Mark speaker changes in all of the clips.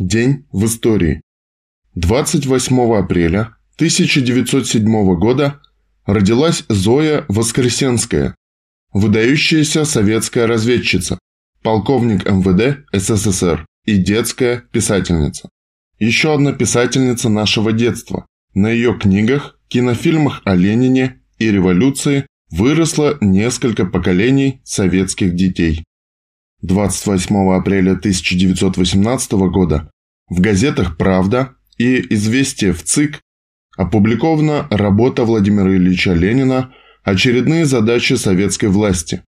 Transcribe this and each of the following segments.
Speaker 1: День в истории. 28 апреля 1907 года родилась Зоя Воскресенская, выдающаяся советская разведчица, полковник МВД СССР и детская писательница. Еще одна писательница нашего детства. На ее книгах, кинофильмах о Ленине и революции выросло несколько поколений советских детей. 28 апреля 1918 года в газетах «Правда» и «Известия в ЦИК» опубликована работа Владимира Ильича Ленина «Очередные задачи советской власти»,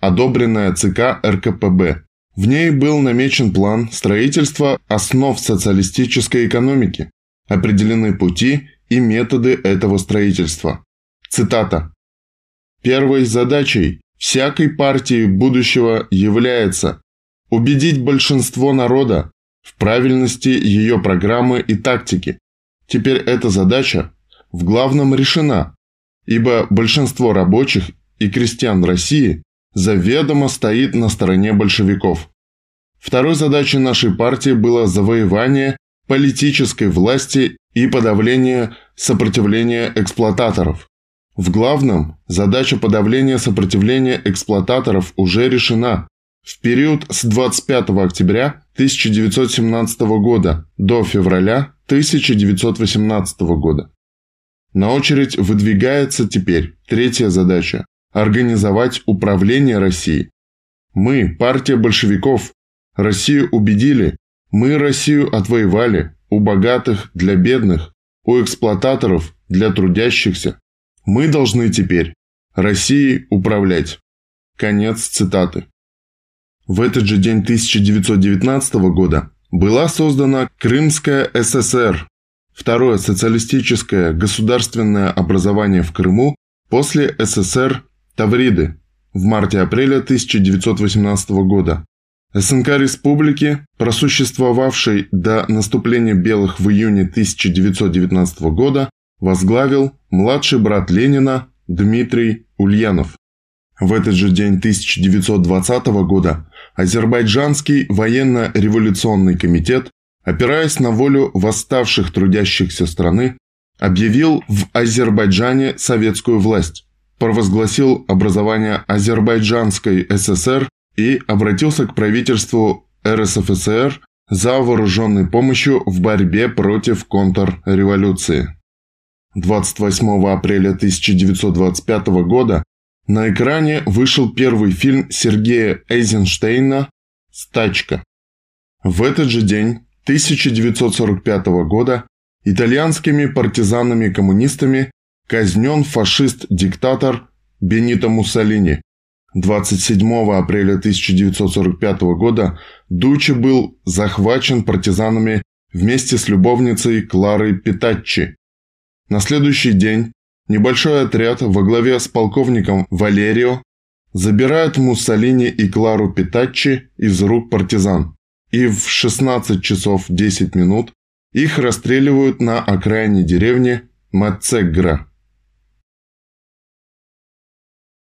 Speaker 1: одобренная ЦК РКПБ. В ней был намечен план строительства основ социалистической экономики, определены пути и методы этого строительства. Цитата. Первой задачей всякой партии будущего является убедить большинство народа в правильности ее программы и тактики. Теперь эта задача в главном решена, ибо большинство рабочих и крестьян России заведомо стоит на стороне большевиков. Второй задачей нашей партии было завоевание политической власти и подавление сопротивления эксплуататоров. В главном, задача подавления сопротивления эксплуататоров уже решена. В период с 25 октября 1917 года до февраля 1918 года. На очередь выдвигается теперь третья задача – организовать управление Россией. Мы, партия большевиков, Россию убедили, мы Россию отвоевали, у богатых для бедных, у эксплуататоров для трудящихся. Мы должны теперь Россией управлять. Конец цитаты. В этот же день 1919 года была создана Крымская ССР, второе социалистическое государственное образование в Крыму после СССР Тавриды в марте-апреле 1918 года. СНК Республики, просуществовавшей до наступления белых в июне 1919 года, возглавил младший брат Ленина Дмитрий Ульянов. В этот же день 1920 года Азербайджанский военно-революционный комитет, опираясь на волю восставших трудящихся страны, объявил в Азербайджане советскую власть, провозгласил образование Азербайджанской ССР и обратился к правительству РСФСР за вооруженной помощью в борьбе против контрреволюции. 28 апреля 1925 года на экране вышел первый фильм Сергея Эйзенштейна «Стачка». В этот же день 1945 года итальянскими партизанами-коммунистами казнен фашист-диктатор Бенито Муссолини. 27 апреля 1945 года Дучи был захвачен партизанами вместе с любовницей Кларой Питаччи. На следующий день Небольшой отряд во главе с полковником Валерио забирает Муссолини и Клару Питаччи из рук партизан, и в 16 часов 10 минут их расстреливают на окраине деревни Мацегра.